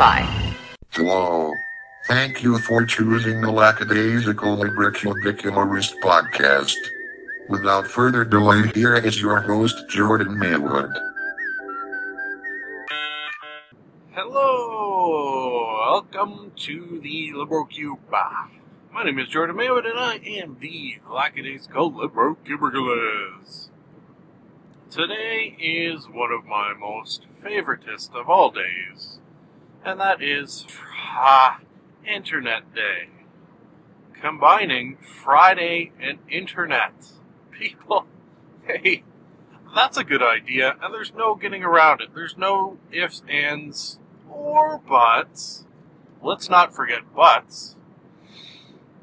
Wi-Fi. Hello. Thank you for choosing the Lackadaisical Libricubicularist podcast. Without further delay, here is your host, Jordan Maywood. Hello, welcome to the Liberal Cube. My name is Jordan Maywood, and I am the Lackadaisical Liberal Cubiculus. Today is one of my most favoritist of all days, and that is ah, Internet Day. Combining Friday and Internet. People, hey, that's a good idea, and there's no getting around it. There's no ifs, ands, or buts. Let's not forget buts.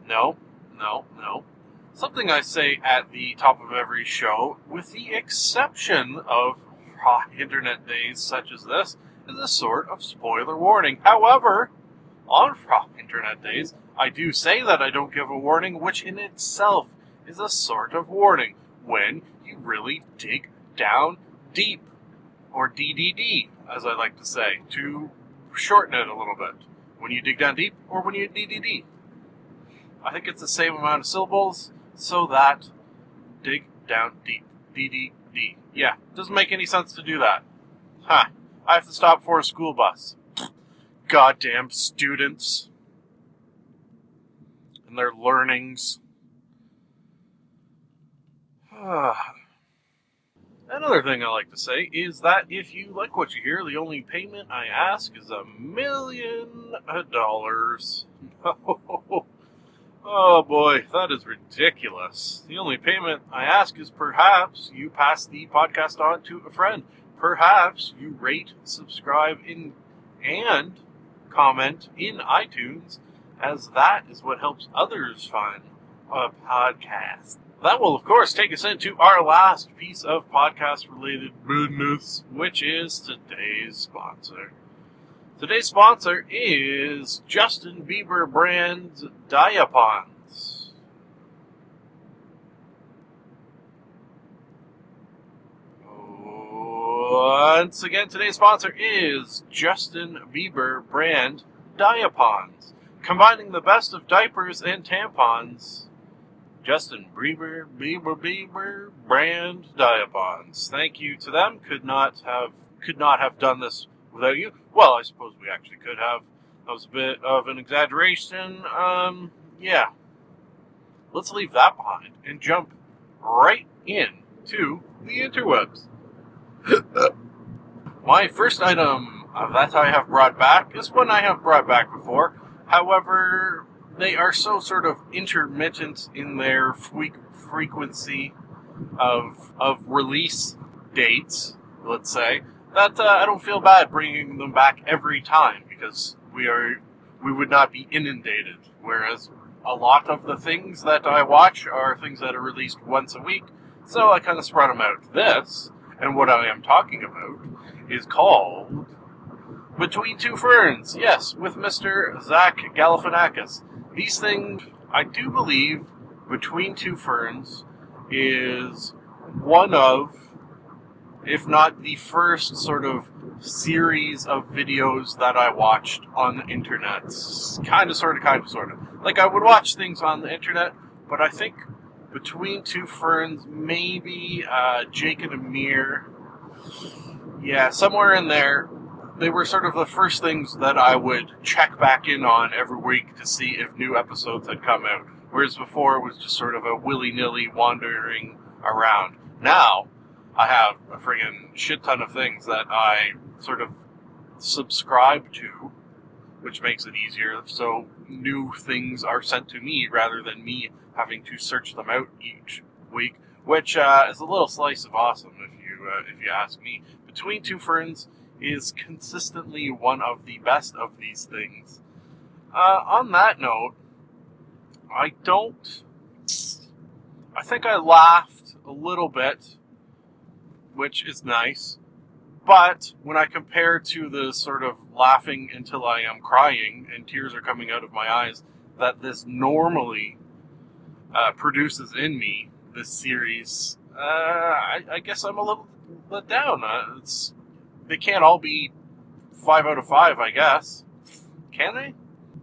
No, no, no. Something I say at the top of every show, with the exception of raw internet days such as this, is a sort of spoiler warning. However, on raw internet days, I do say that I don't give a warning, which in itself is a sort of warning when you really dig down deep, or DDD, as I like to say, to shorten it a little bit. When you dig down deep, or when you DDD. I think it's the same amount of syllables, so that dig down deep. DDD. Yeah, doesn't make any sense to do that. Huh. I have to stop for a school bus. Goddamn students. And their learnings. Another thing I like to say is that if you like what you hear, the only payment I ask is a million dollars. oh boy, that is ridiculous. The only payment I ask is perhaps you pass the podcast on to a friend. Perhaps you rate, subscribe, in, and comment in iTunes, as that is what helps others find a podcast. That will, of course, take us into our last piece of podcast related business, which is today's sponsor. Today's sponsor is Justin Bieber brand Diapons. Once again, today's sponsor is Justin Bieber brand Diapons, combining the best of diapers and tampons. Justin Bieber, Bieber, Bieber brand Diapons. Thank you to them. Could not have could not have done this without you. Well, I suppose we actually could have. That was a bit of an exaggeration. Um, yeah. Let's leave that behind and jump right in to the interwebs. My first item that I have brought back is one I have brought back before. However, they are so sort of intermittent in their fre- frequency of of release dates, let's say, that uh, I don't feel bad bringing them back every time because we are we would not be inundated. Whereas a lot of the things that I watch are things that are released once a week, so I kind of spread them out. This and what I am talking about is called Between Two Ferns. Yes, with Mr. Zach Galifianakis. These things, I do believe, Between Two Ferns is one of, if not the first sort of series of videos that I watched on the internet. Kind of, sort of, kind of, sort of. Like, I would watch things on the internet, but I think Between Two Ferns, maybe uh, Jake and Amir, yeah, somewhere in there, they were sort of the first things that I would check back in on every week to see if new episodes had come out. Whereas before it was just sort of a willy nilly wandering around. Now, I have a friggin' shit ton of things that I sort of subscribe to, which makes it easier. So new things are sent to me rather than me having to search them out each week, which uh, is a little slice of awesome if you uh, if you ask me. Between Two Ferns is consistently one of the best of these things. Uh, on that note, I don't. I think I laughed a little bit, which is nice. But when I compare to the sort of laughing until I am crying and tears are coming out of my eyes that this normally uh, produces in me, this series, uh, I, I, guess I'm a little let down. Uh, it's they can't all be five out of five, I guess. can they?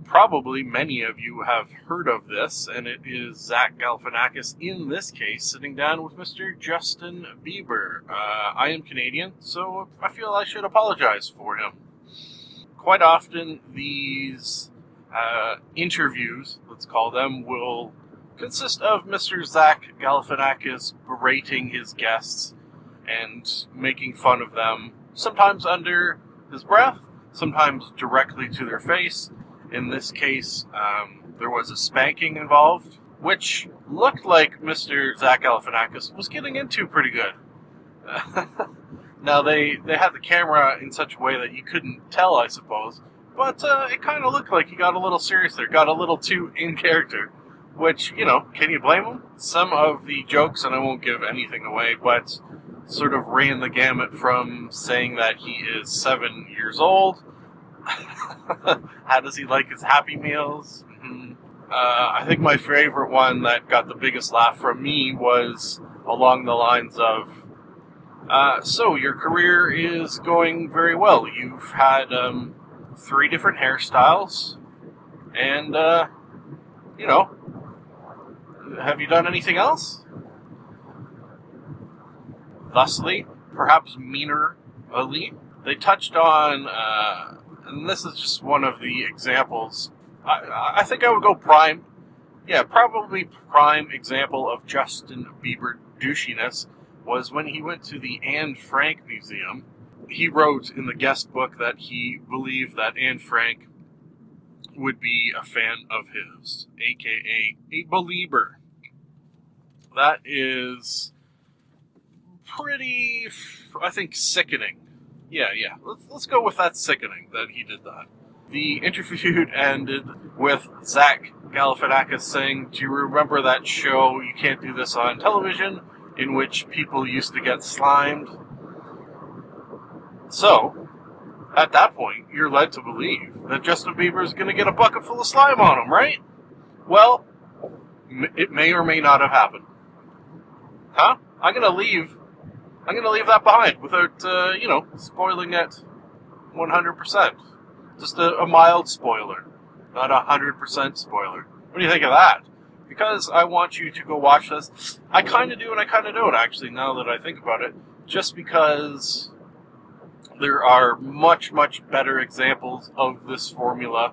Probably many of you have heard of this, and it is Zach Galifianakis in this case sitting down with Mr. Justin Bieber. Uh, I am Canadian, so I feel I should apologize for him. Quite often, these uh, interviews, let's call them, will consist of Mr. Zach Galifianakis berating his guests and making fun of them, sometimes under his breath, sometimes directly to their face. In this case, um, there was a spanking involved, which looked like Mr. Zach Galifianakis was getting into pretty good. now they they had the camera in such a way that you couldn't tell, I suppose, but uh, it kind of looked like he got a little serious there, got a little too in character. Which you know, can you blame him? Some of the jokes, and I won't give anything away, but sort of ran the gamut from saying that he is seven years old How does he like his Happy Meals? Mm-hmm. Uh, I think my favorite one that got the biggest laugh from me was along the lines of, uh, "So your career is going very well. You've had um, three different hairstyles, and uh, you know, have you done anything else?" Thusly, perhaps meaner Ali, they touched on uh, and this is just one of the examples. I, I think I would go prime. Yeah, probably prime example of Justin Bieber douchiness was when he went to the Anne Frank Museum. He wrote in the guest book that he believed that Anne Frank would be a fan of his, aka a believer. That is pretty, I think, sickening yeah, yeah. Let's, let's go with that sickening that he did that. The interview ended with Zach Galifianakis saying, Do you remember that show, You Can't Do This on Television, in which people used to get slimed? So, at that point, you're led to believe that Justin Bieber is going to get a bucket full of slime on him, right? Well, it may or may not have happened. Huh? I'm going to leave I'm going to leave that behind without, uh, you know, spoiling it 100%. Just a, a mild spoiler, not a 100% spoiler. What do you think of that? Because I want you to go watch this. I kind of do and I kind of don't, actually, now that I think about it. Just because there are much, much better examples of this formula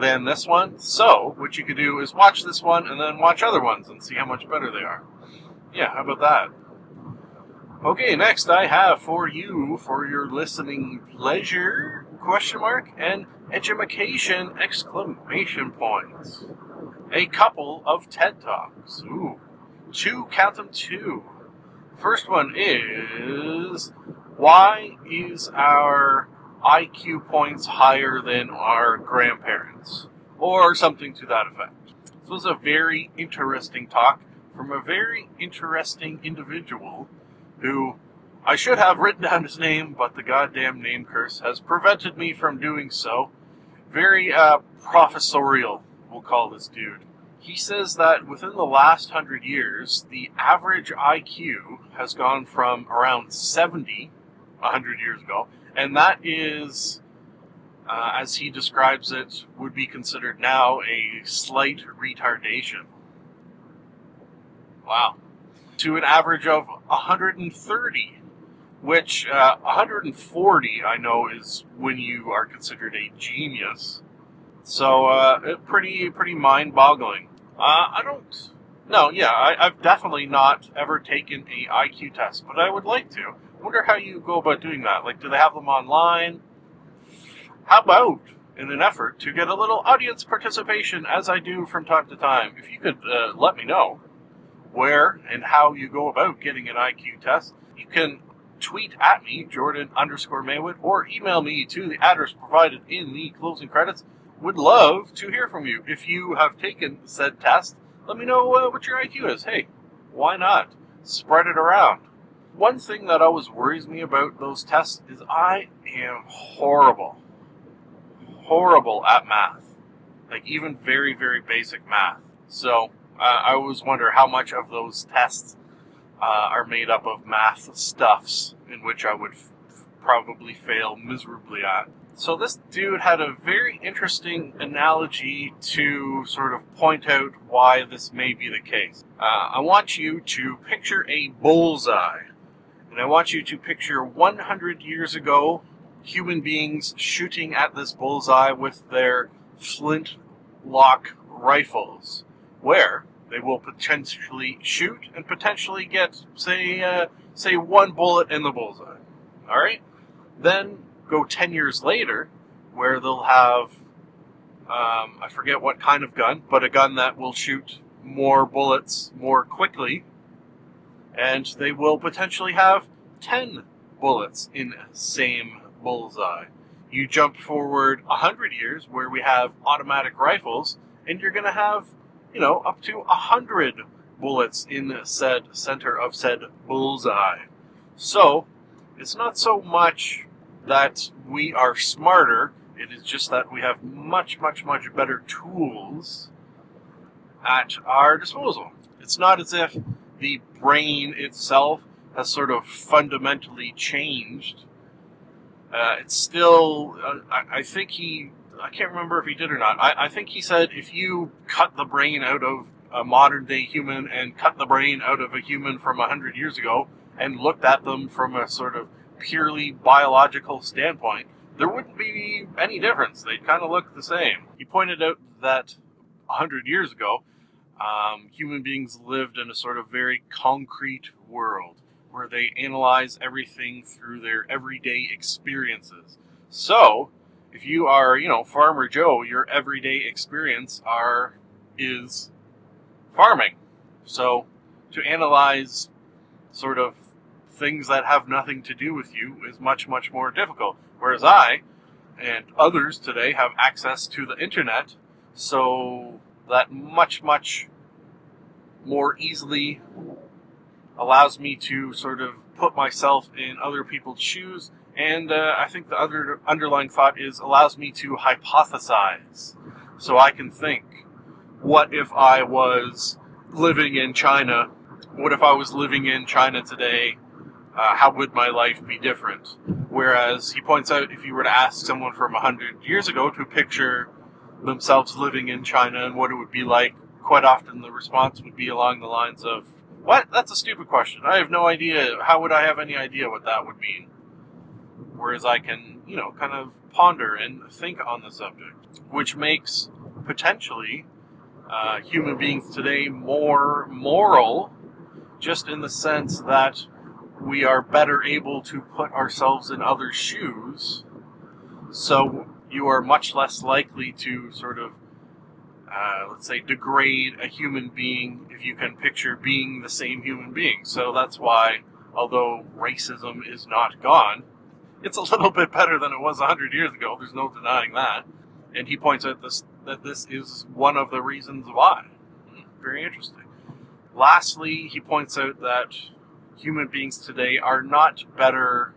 than this one. So, what you could do is watch this one and then watch other ones and see how much better they are. Yeah, how about that? Okay, next I have for you, for your listening pleasure, question mark, and edumacation, exclamation points. A couple of TED Talks. Ooh. Two, count them two. First one is, why is our IQ points higher than our grandparents? Or something to that effect. This was a very interesting talk from a very interesting individual who I should have written down his name, but the goddamn name curse has prevented me from doing so. Very uh, professorial, we'll call this dude. He says that within the last hundred years, the average IQ has gone from around 70 100 years ago, and that is, uh, as he describes it, would be considered now a slight retardation. Wow to an average of 130, which uh, 140 I know is when you are considered a genius. So uh, pretty pretty mind-boggling. Uh, I don't. No, yeah, I, I've definitely not ever taken a IQ test, but I would like to. Wonder how you go about doing that. Like, do they have them online? How about in an effort to get a little audience participation, as I do from time to time? If you could uh, let me know where and how you go about getting an IQ test, you can tweet at me, Jordan underscore Maywood, or email me to the address provided in the closing credits. Would love to hear from you. If you have taken said test, let me know uh, what your IQ is. Hey, why not? Spread it around. One thing that always worries me about those tests is I am horrible. Horrible at math. Like, even very, very basic math. So, I always wonder how much of those tests uh, are made up of math stuffs, in which I would f- probably fail miserably at. So this dude had a very interesting analogy to sort of point out why this may be the case. Uh, I want you to picture a bullseye, and I want you to picture 100 years ago human beings shooting at this bullseye with their flintlock rifles, where they will potentially shoot and potentially get, say, uh, say one bullet in the bullseye. All right. Then go 10 years later, where they'll have, um, I forget what kind of gun, but a gun that will shoot more bullets more quickly, and they will potentially have 10 bullets in same bullseye. You jump forward 100 years, where we have automatic rifles, and you're going to have, you know, up to a 100 bullets in said center of said bullseye. So, it's not so much that we are smarter. It is just that we have much, much, much better tools at our disposal. It's not as if the brain itself has sort of fundamentally changed. Uh, it's still, uh, I, think he, I can't remember if he did or not. I, I think he said if you cut the brain out of a modern day human and cut the brain out of a human from a hundred years ago and looked at them from a sort of purely biological standpoint, there wouldn't be any difference. They'd kind of look the same. He pointed out that 100 years ago, um, human beings lived in a sort of very concrete world where they analyze everything through their everyday experiences. So, if you are, you know, Farmer Joe, your everyday experience are is farming. So, to analyze sort of things that have nothing to do with you is much, much more difficult. Whereas I and others today have access to the internet, so that much, much more easily allows me to sort of put myself in other people's shoes. And uh, I think the other underlying thought is allows me to hypothesize. So I can think, what if I was living in China? What if I was living in China today uh, how would my life be different? Whereas he points out if you were to ask someone from 100 years ago to picture themselves living in China and what it would be like, quite often the response would be along the lines of, What? That's a stupid question. I have no idea. How would I have any idea what that would mean? Whereas I can, you know, kind of ponder and think on the subject, which makes potentially uh, human beings today more moral, just in the sense that we are better able to put ourselves in other shoes. So you are much less likely to sort of, uh, let's say, degrade a human being if you can picture being the same human being. So that's why, although racism is not gone, it's a little bit better than it was 100 years ago. There's no denying that. And he points out this, that this is one of the reasons why. Very interesting. Lastly, he points out that human beings today are not better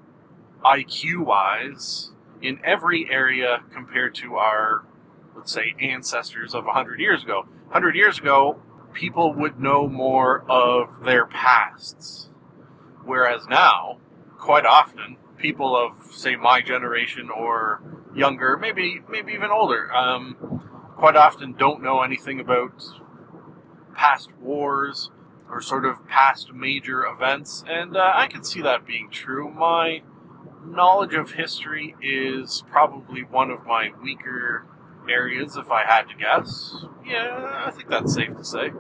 IQ wise in every area compared to our, let's say, ancestors of 100 years ago. 100 years ago, people would know more of their pasts. Whereas now, quite often, people of, say, my generation or younger, maybe, maybe even older, um, quite often don't know anything about past wars or sort of past major events, and uh, I can see that being true. My knowledge of history is probably one of my weaker areas, if I had to guess. Yeah, I think that's safe to say.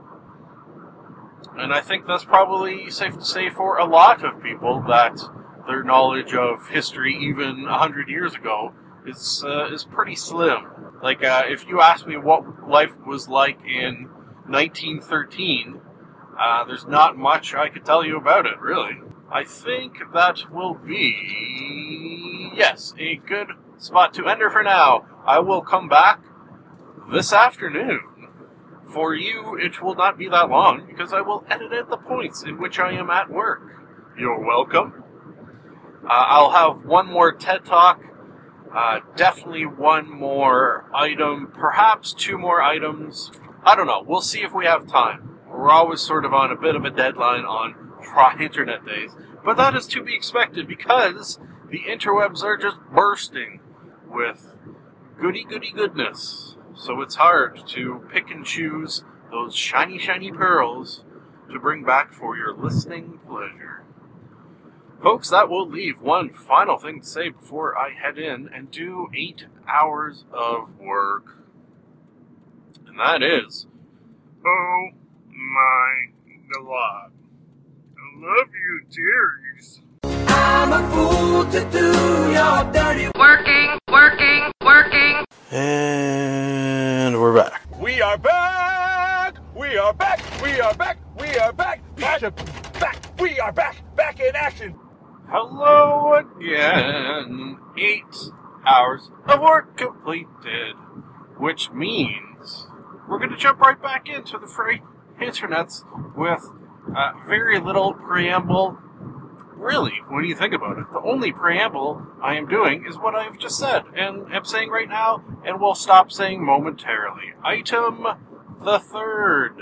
And I think that's probably safe to say for a lot of people that their knowledge of history, even a hundred years ago, is uh, is pretty slim. Like, uh, if you ask me what life was like in 1913, uh, there's not much I could tell you about it, really. I think that will be, yes, a good spot to enter for now. I will come back this afternoon. For you, it will not be that long because I will edit at the points in which I am at work. You're welcome. Uh, I'll have one more TED Talk, uh, definitely one more item, perhaps two more items. I don't know. We'll see if we have time we're always sort of on a bit of a deadline on internet days. But that is to be expected because the interwebs are just bursting with goody goody goodness. So it's hard to pick and choose those shiny, shiny pearls to bring back for your listening pleasure. Folks, that will leave one final thing to say before I head in and do eight hours of work. And that is, oh my god. I love you, dearies. I'm a fool to do your dirty Working, working, working. And we're back. We are back! We are back! We are back! We are back! Back! Back! We are back! Back in action! Hello again. Eight hours of work completed. Which means we're going to jump right back into the free internets with uh, very little preamble. Really, when you think about it, the only preamble I am doing is what I've just said, and am saying right now, and will stop saying momentarily. Item the third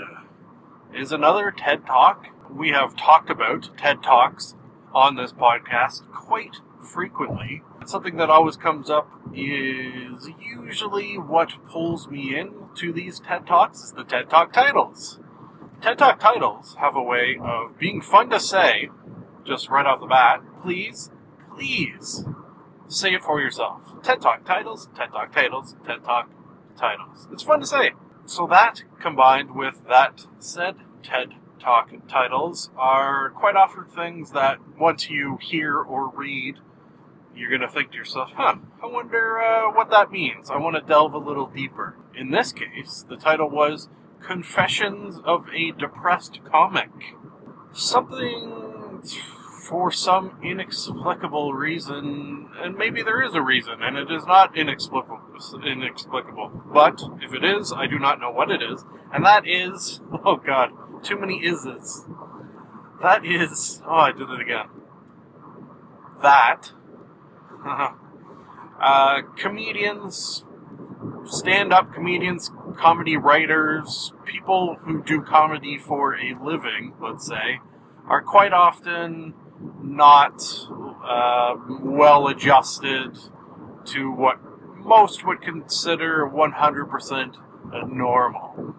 is another TED Talk. We have talked about TED Talks on this podcast quite frequently. Something that always comes up is usually what pulls me in to these TED Talks is the TED Talk titles. TED Talk titles have a way of being fun to say, just right off the bat. Please, please say it for yourself. TED Talk titles, TED Talk titles, TED Talk titles. It's fun to say. So that combined with that said TED Talk titles are quite often things that once you hear or read, you're going to think to yourself, huh, I wonder uh, what that means. I want to delve a little deeper. In this case, the title was Confessions of a Depressed Comic. Something for some inexplicable reason, and maybe there is a reason, and it is not inexplicable, inexplicable. But if it is, I do not know what it is, and that is, oh god, too many ises. That is, oh, I did it again. That, uh, comedians, stand-up comedians, comedy writers, people who do comedy for a living, let's say, are quite often not uh, well adjusted to what most would consider 100% normal.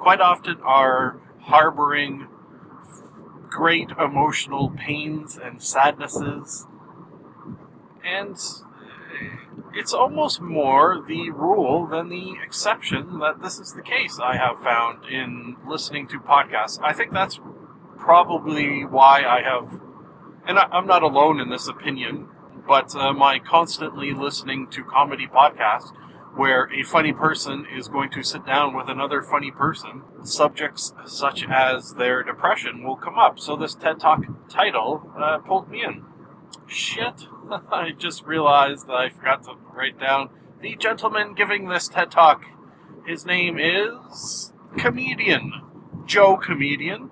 Quite often are harboring great emotional pains and sadnesses, and it's almost more the rule than the exception that this is the case I have found in listening to podcasts. I think that's probably why I have, and I, I'm not alone in this opinion, but uh, my constantly listening to comedy podcasts where a funny person is going to sit down with another funny person, subjects such as their depression will come up. So this TED Talk title uh, pulled me in. Shit, I just realized that I forgot to write down the gentleman giving this TED Talk. His name is Comedian. Joe Comedian.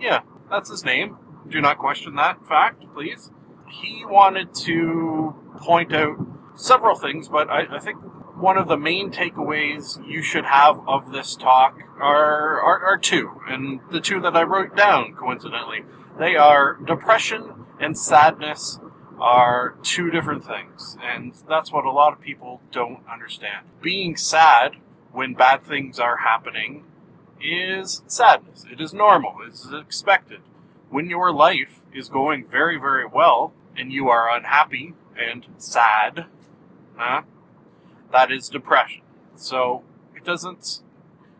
Yeah, that's his name. Do not question that fact, please. He wanted to point out several things, but I, I think one of the main takeaways you should have of this talk are, are, are two, and the two that I wrote down, coincidentally. They are depression and sadness are two different things, and that's what a lot of people don't understand. Being sad when bad things are happening is sadness. It is normal. It's expected. When your life is going very, very well and you are unhappy and sad, huh, that is depression. So it doesn't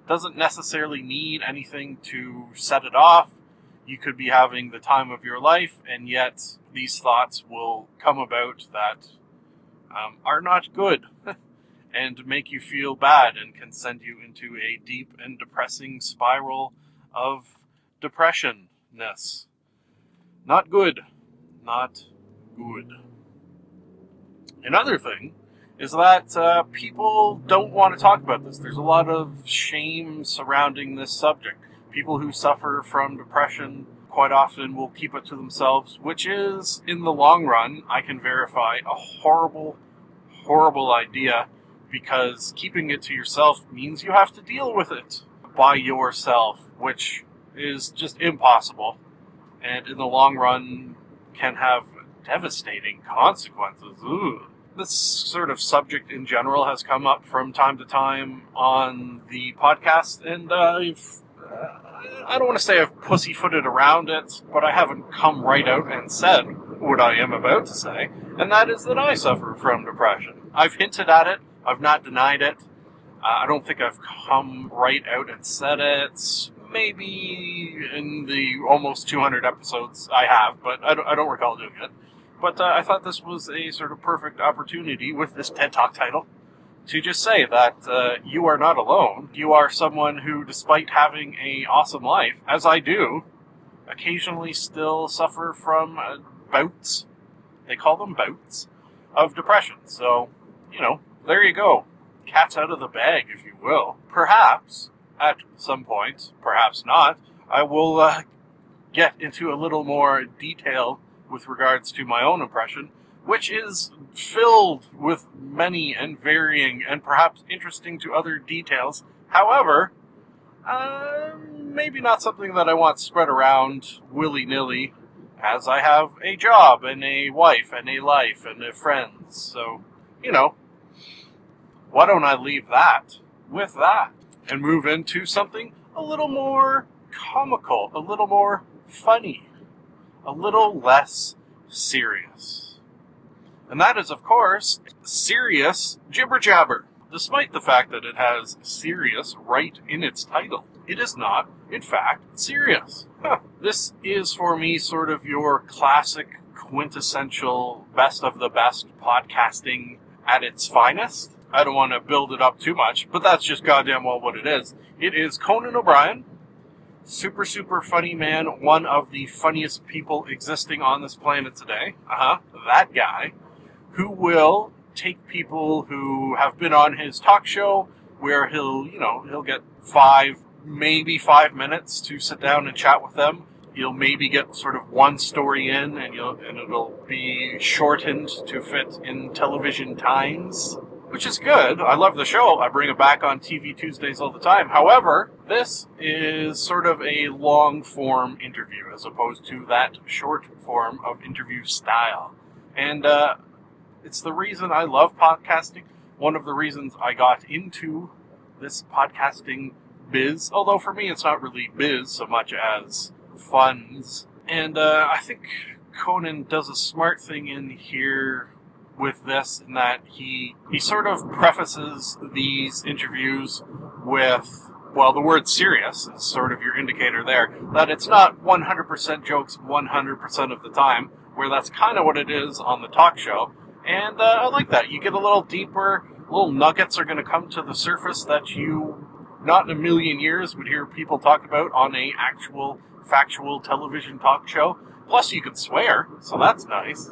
doesn't necessarily need anything to set it off. You could be having the time of your life, and yet these thoughts will come about that um, are not good and make you feel bad and can send you into a deep and depressing spiral of depressionness. Not good. Not good. Another thing is that uh, people don't want to talk about this. There's a lot of shame surrounding this subject. People who suffer from depression quite often will keep it to themselves, which is, in the long run, I can verify, a horrible, horrible idea because keeping it to yourself means you have to deal with it by yourself, which is just impossible. And in the long run, can have devastating consequences. Ooh. This sort of subject in general has come up from time to time on the podcast, and I've, uh, I don't want to say I've pussyfooted around it, but I haven't come right out and said what I am about to say, and that is that I suffer from depression. I've hinted at it, I've not denied it. Uh, I don't think I've come right out and said it. Maybe in the almost 200 episodes I have, but I don't, I don't recall doing it. But uh, I thought this was a sort of perfect opportunity with this TED Talk title to just say that uh, you are not alone. You are someone who, despite having an awesome life, as I do, occasionally still suffer from uh, bouts. They call them bouts of depression. So, you know, there you go. Cat's out of the bag, if you will. Perhaps at some point, perhaps not, I will uh, get into a little more detail with regards to my own impression, which is filled with many and varying and perhaps interesting to other details. However, uh, maybe not something that I want spread around willy nilly, as I have a job and a wife and a life and a friends. So, you know, why don't I leave that with that and move into something a little more comical, a little more funny, a little less serious. And that is, of course, serious jibber jabber. Despite the fact that it has serious right in its title, it is not, in fact, serious. Huh. This is for me sort of your classic, quintessential, best of the best podcasting at its finest. I don't want to build it up too much, but that's just goddamn well what it is. It is Conan O'Brien, super, super funny man, one of the funniest people existing on this planet today. Uh huh, that guy, who will take people who have been on his talk show, where he'll, you know, he'll get five, maybe five minutes to sit down and chat with them. You'll maybe get sort of one story in, and you'll, and it'll be shortened to fit in television times which is good. I love the show. I bring it back on TV Tuesdays all the time. However, this is sort of a long form interview as opposed to that short form of interview style. And uh, it's the reason I love podcasting. One of the reasons I got into this podcasting biz, although for me it's not really biz so much as funds. And uh, I think Conan does a smart thing in here with this in that he he sort of prefaces these interviews with well the word serious is sort of your indicator there that it's not 100% jokes 100% of the time where that's kind of what it is on the talk show. And uh, I like that. You get a little deeper little nuggets are going to come to the surface that you not in a million years would hear people talk about on a actual factual television talk show. Plus you could swear so that's nice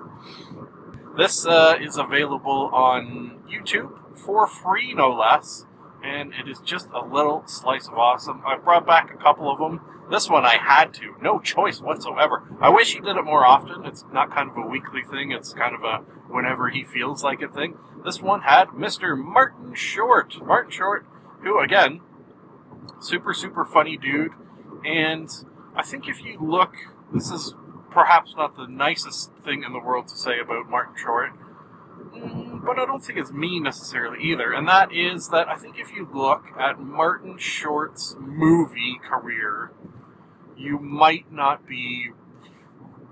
this uh, is available on YouTube for free, no less, and it is just a little slice of awesome. I brought back a couple of them. This one I had to, no choice whatsoever. I wish he did it more often. It's not kind of a weekly thing, it's kind of a whenever he feels like it thing. This one had Mr. Martin Short. Martin Short, who, again, super, super funny dude. And I think if you look, this is perhaps not the nicest thing in the world to say about Martin Short, mm, but I don't think it's me necessarily either. And that is that I think if you look at Martin Short's movie career, you might not be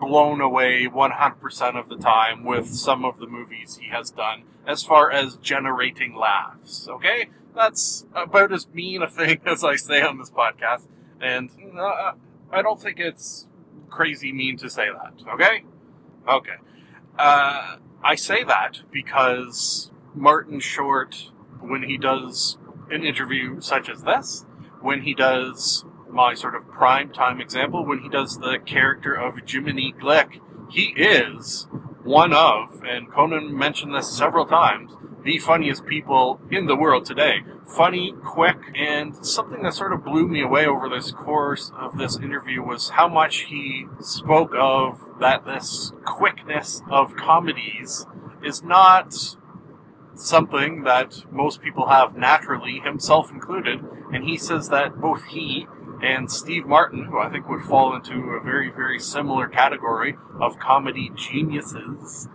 blown away 100% of the time with some of the movies he has done as far as generating laughs. Okay? That's about as mean a thing as I say on this podcast. And uh, I don't think it's crazy mean to say that. Okay? Okay. Uh, I say that because Martin Short, when he does an interview such as this, when he does my sort of prime time example, when he does the character of Jiminy Glick, he is one of, and Conan mentioned this several times, the funniest people in the world today. Funny, quick, and something that sort of blew me away over this course of this interview was how much he spoke of that this quickness of comedies is not something that most people have naturally, himself included. And he says that both he and Steve Martin, who I think would fall into a very, very similar category of comedy geniuses,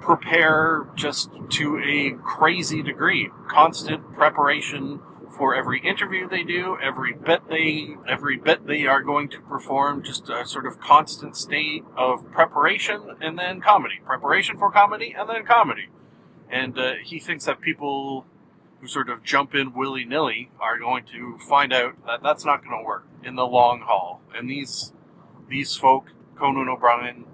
prepare just to a crazy degree. Constant preparation for every interview they do, every bit they every bit they are going to perform, just a sort of constant state of preparation and then comedy. Preparation for comedy and then comedy. And uh, he thinks that people who sort of jump in willy nilly are going to find out that that's not going to work in the long haul. And these these folk, Conan O'Brien,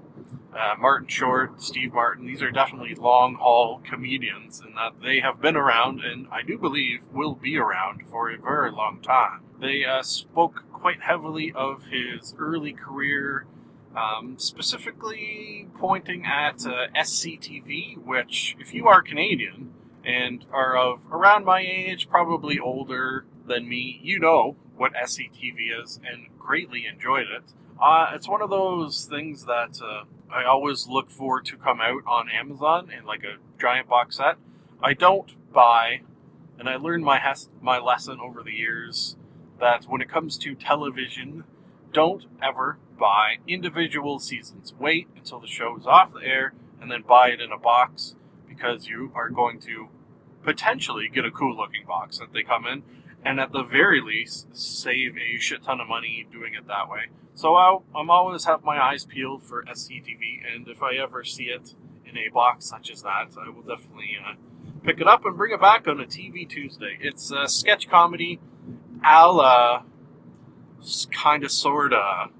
uh, Martin Short, Steve Martin, these are definitely long haul comedians, in that they have been around, and I do believe will be around for a very long time. They uh, spoke quite heavily of his early career. Um, specifically pointing at uh, SCTV, which, if you are Canadian, and are of around my age, probably older than me, you know what SCTV is and greatly enjoyed it. Uh, it's one of those things that uh, I always look for to come out on Amazon in like a giant box set. I don't buy, and I learned my has- my lesson over the years that when it comes to television, don't ever buy individual seasons. Wait until the show is off the air and then buy it in a box because you are going to potentially get a cool looking box that they come in and at the very least save a shit ton of money doing it that way. So I'll, I'm always have my eyes peeled for SCTV and if I ever see it in a box such as that, I will definitely uh, pick it up and bring it back on a TV Tuesday. It's a sketch comedy a la kind of sort of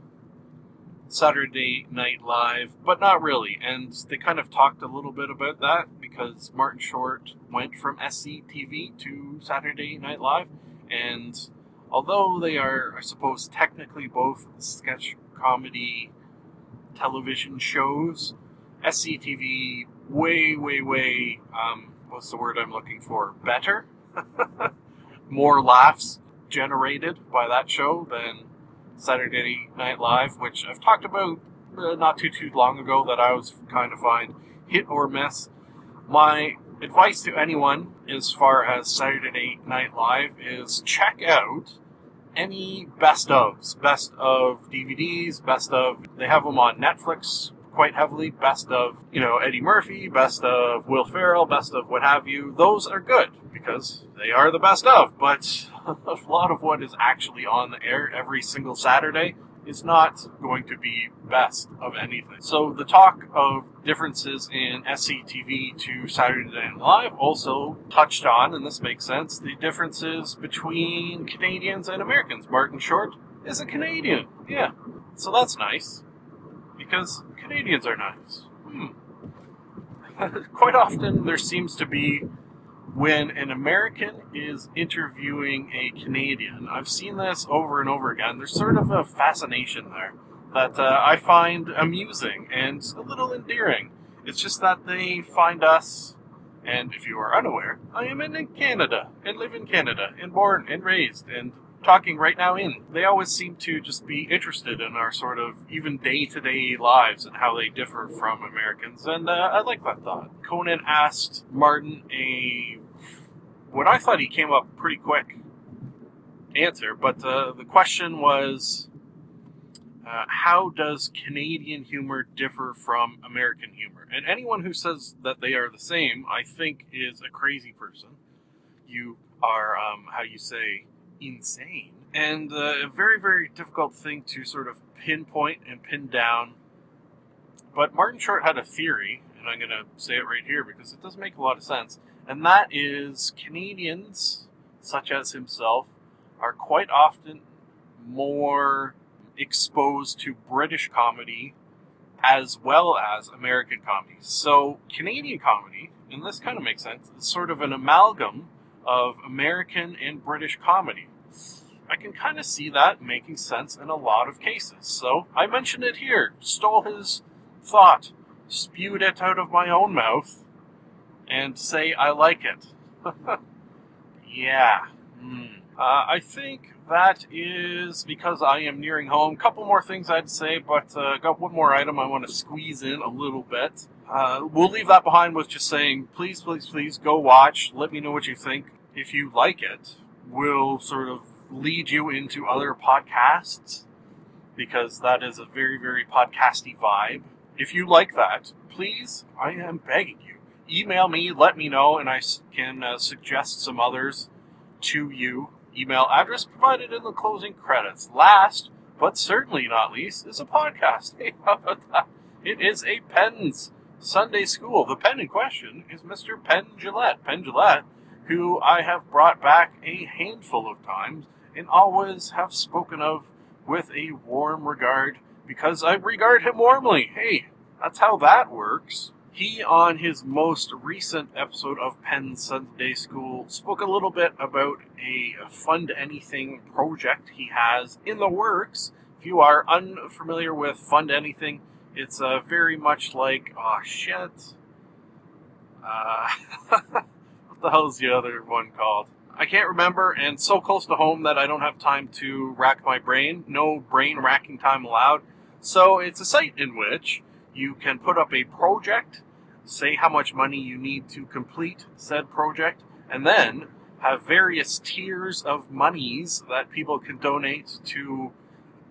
Saturday Night Live, but not really. And they kind of talked a little bit about that because Martin Short went from SCTV to Saturday Night Live. And although they are, I suppose, technically both sketch comedy television shows, SCTV way, way, way, um, what's the word I'm looking for? Better? More laughs generated by that show than Saturday Night Live, which I've talked about uh, not too too long ago that I was kind of find hit or miss. My advice to anyone as far as Saturday Night Live is check out any best ofs, best of DVDs, best of they have them on Netflix quite heavily. Best of you know Eddie Murphy, best of Will Ferrell, best of what have you. Those are good because they are the best of. But a lot of what is actually on the air every single Saturday is not going to be best of anything. So the talk of differences in SCTV to Saturday Night Live also touched on, and this makes sense, the differences between Canadians and Americans. Martin Short is a Canadian. Yeah. So that's nice. Because Canadians are nice. Hmm. Quite often there seems to be when an American is interviewing a Canadian, I've seen this over and over again. There's sort of a fascination there that uh, I find amusing and a little endearing. It's just that they find us, and if you are unaware, I am in Canada and live in Canada and born and raised and talking right now in. They always seem to just be interested in our sort of even day to day lives and how they differ from Americans, and uh, I like that thought. Conan asked Martin a what I thought he came up pretty quick answer, but uh, the question was uh, how does Canadian humor differ from American humor? And anyone who says that they are the same, I think, is a crazy person. You are, um, how you say, insane. And uh, a very, very difficult thing to sort of pinpoint and pin down. But Martin Short had a theory, and I'm going to say it right here because it does make a lot of sense, and that is Canadians, such as himself, are quite often more exposed to British comedy as well as American comedy. So, Canadian comedy, and this kind of makes sense, is sort of an amalgam of American and British comedy. I can kind of see that making sense in a lot of cases. So I mentioned it here, stole his thought, spewed it out of my own mouth, and say I like it. yeah. Hmm. Uh, I think that is because I am nearing home. Couple more things I'd say, but uh, got one more item I want to squeeze in a little bit. Uh, we'll leave that behind with just saying, please, please, please go watch. Let me know what you think. If you like it, we'll sort of lead you into other podcasts because that is a very, very podcasty vibe. If you like that, please, I am begging you, email me, let me know, and I can uh, suggest some others to you. Email address provided in the closing credits. Last, but certainly not least, is a podcast. Hey, how about that? It is a Penn's Sunday School. The pen in question is Mr. Penn Jillette. Penn Jillette, who I have brought back a handful of times and always have spoken of with a warm regard because I regard him warmly. Hey, that's how that works. He, on his most recent episode of Penn Sunday School, spoke a little bit about a Fund Anything project he has in the works. If you are unfamiliar with Fund Anything, it's uh, very much like, oh shit. Uh, what the hell's the other one called? I can't remember, and so close to home that I don't have time to rack my brain. No brain racking time allowed. So it's a site in which you can put up a project, say how much money you need to complete said project, and then have various tiers of monies that people can donate to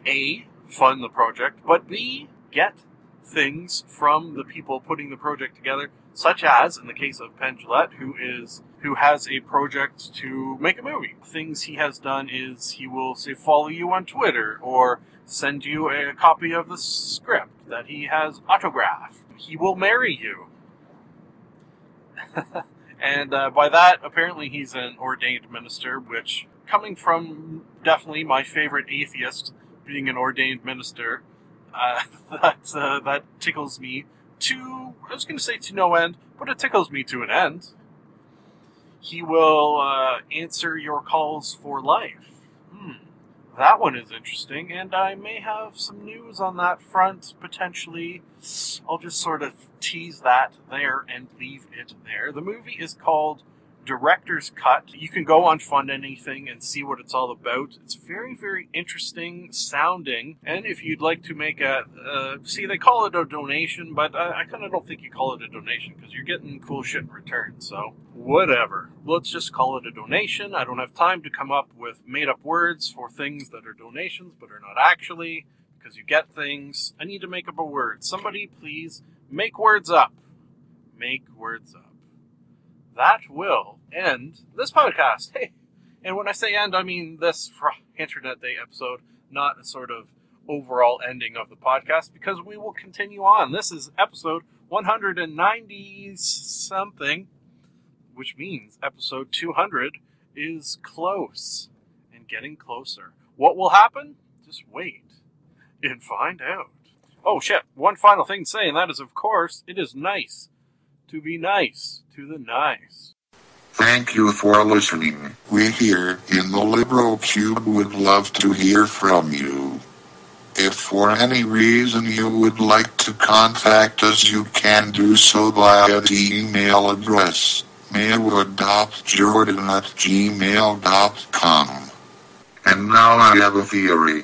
A, fund the project, but B, get things from the people putting the project together, such as in the case of Penn Jillette, who is who has a project to make a movie. Things he has done is he will say follow you on Twitter or send you a copy of the script that he has autographed. He will marry you. and uh, by that, apparently he's an ordained minister, which, coming from definitely my favorite atheist being an ordained minister, uh, that uh, that tickles me to I was going to say to no end, but it tickles me to an end. He will uh, answer your calls for life. Hmm, that one is interesting, and I may have some news on that front potentially. I'll just sort of tease that there and leave it there. The movie is called Director's Cut. You can go on Fund Anything and see what it's all about. It's very, very interesting sounding. And if you'd like to make a, uh, see, they call it a donation, but I, I kind of don't think you call it a donation because you're getting cool shit in return. So, whatever. Let's just call it a donation. I don't have time to come up with made up words for things that are donations but are not actually because you get things. I need to make up a word. Somebody please make words up. Make words up that will end this podcast. Hey, and when I say end, I mean this Internet Day episode, not a sort of overall ending of the podcast, because we will continue on. This is episode 190 something, which means episode 200 is close and getting closer. What will happen? Just wait and find out. Oh shit, one final thing to say, and that is, of course, it is nice to be nice to the nice. Thank you for listening. We here in the Liberal Cube would love to hear from you. If for any reason you would like to contact us, you can do so via the email address maywood.jordan at gmail.com. And now I have a theory.